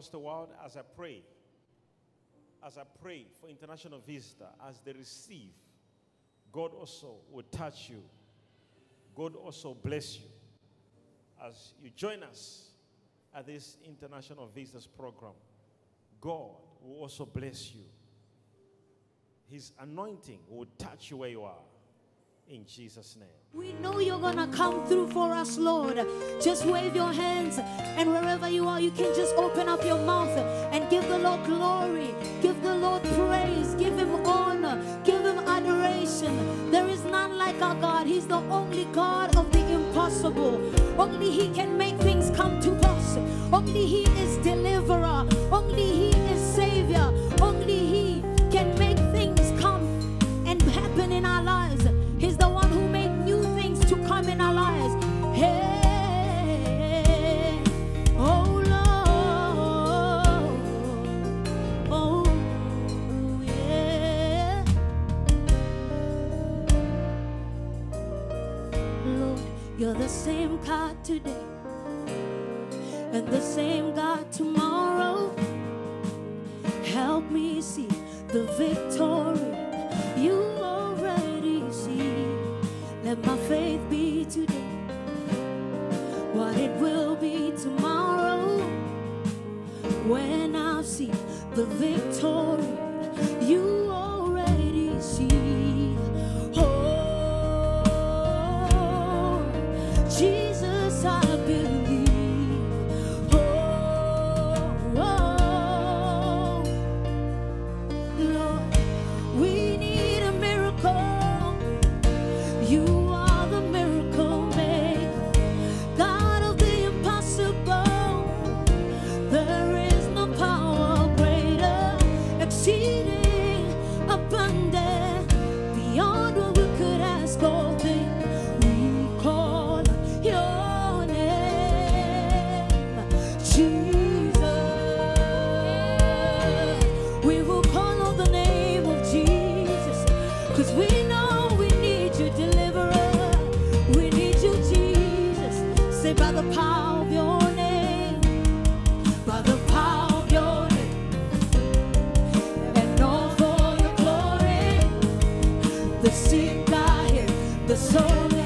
across the world as I pray, as I pray for international visitor, as they receive, God also will touch you. God also bless you as you join us at this international visitors program. God will also bless you. His anointing will touch you where you are. In Jesus' name. We know you're gonna come through for us, Lord. Just wave your hands, and wherever you are, you can just open up your mouth and give the Lord glory, give the Lord praise, give Him honor, give Him adoration. There is none like our God. He's the only God of the impossible. Only He can make things come to pass. Only He is deliverer. Only He same God today and the same God tomorrow. Help me see the victory you already see. Let my faith be today what it will be tomorrow when I see the victory Say by the power of your name, by the power of your name, and all for your glory. The sick are healed, the soul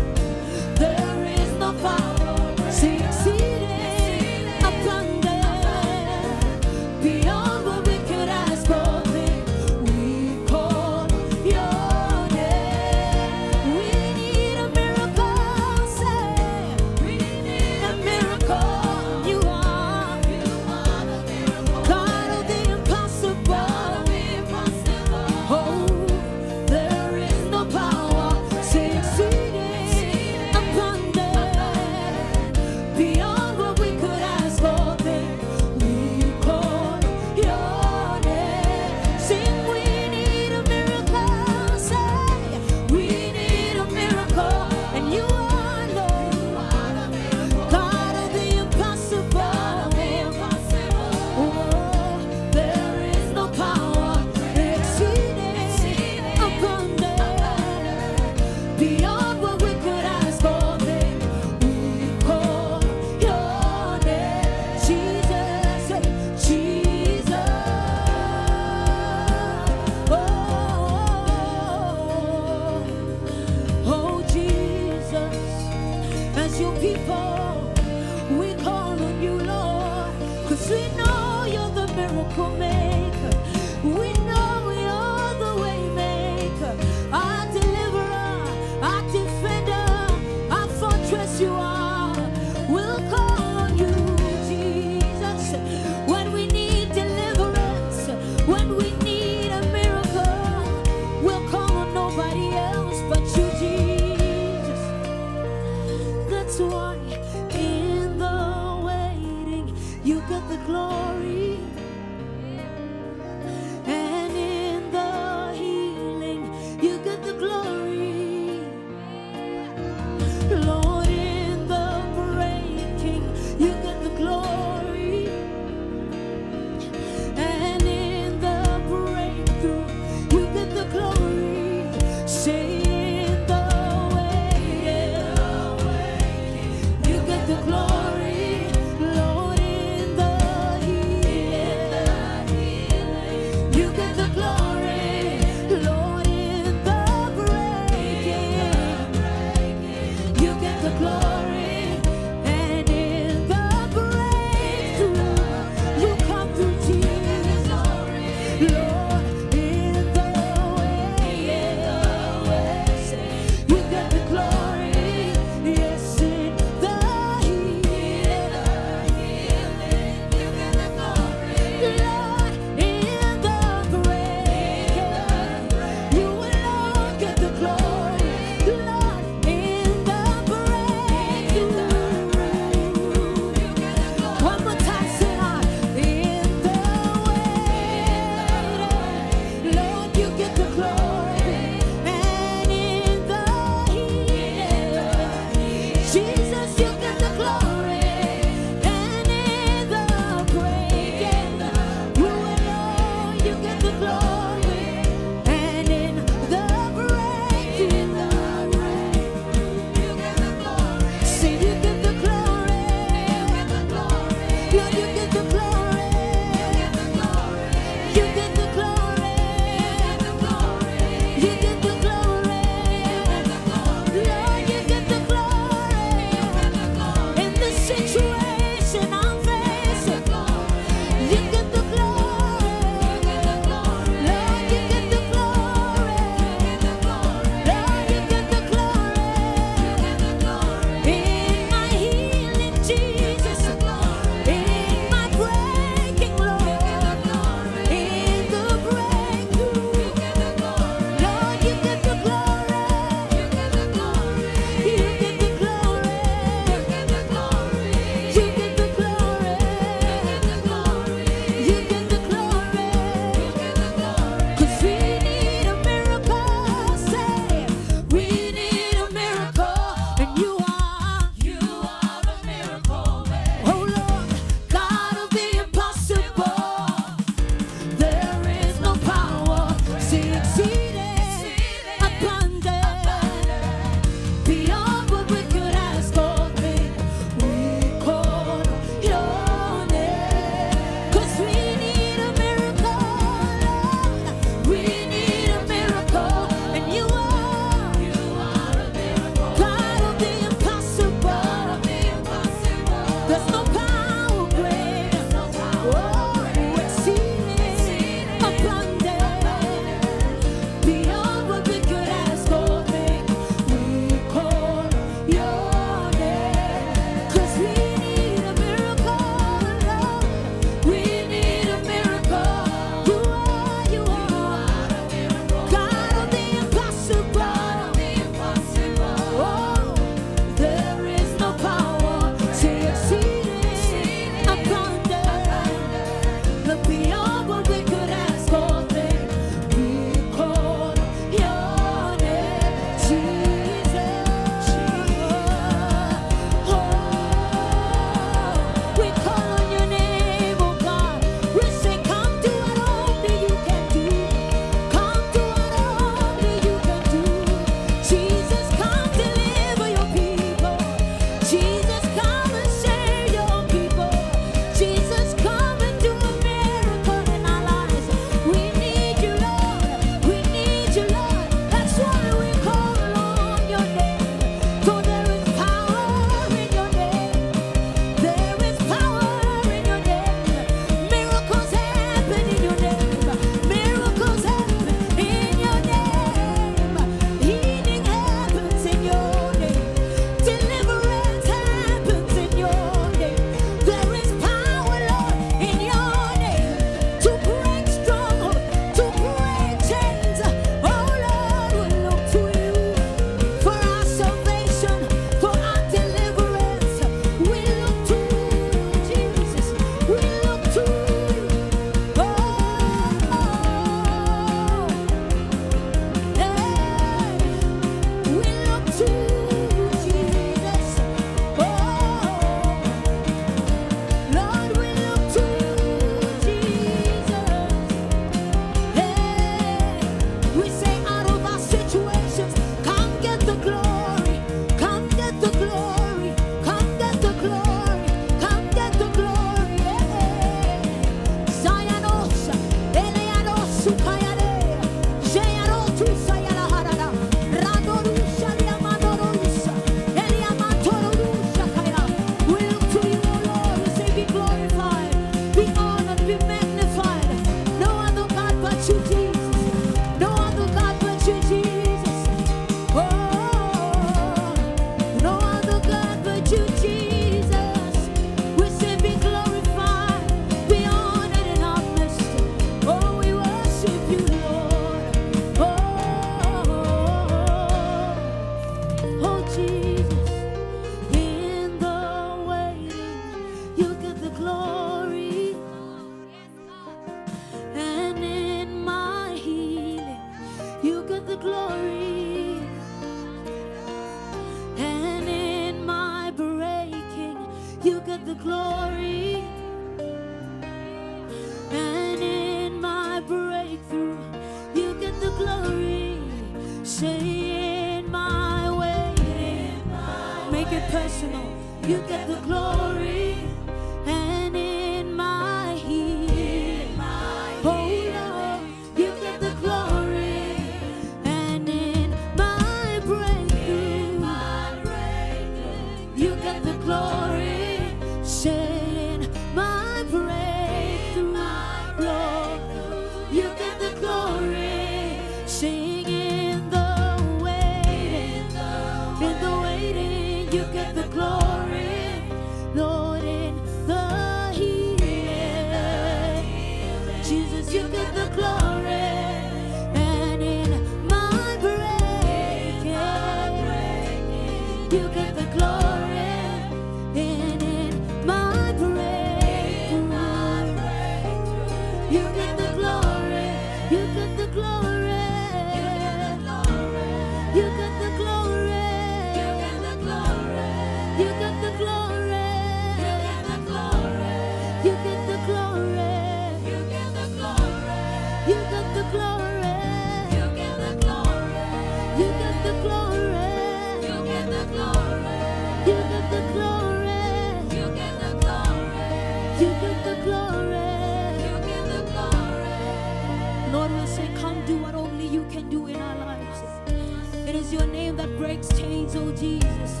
your name that breaks chains, oh Jesus.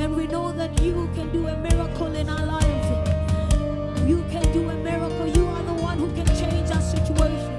And we know that you can do a miracle in our lives. You can do a miracle. You are the one who can change our situation.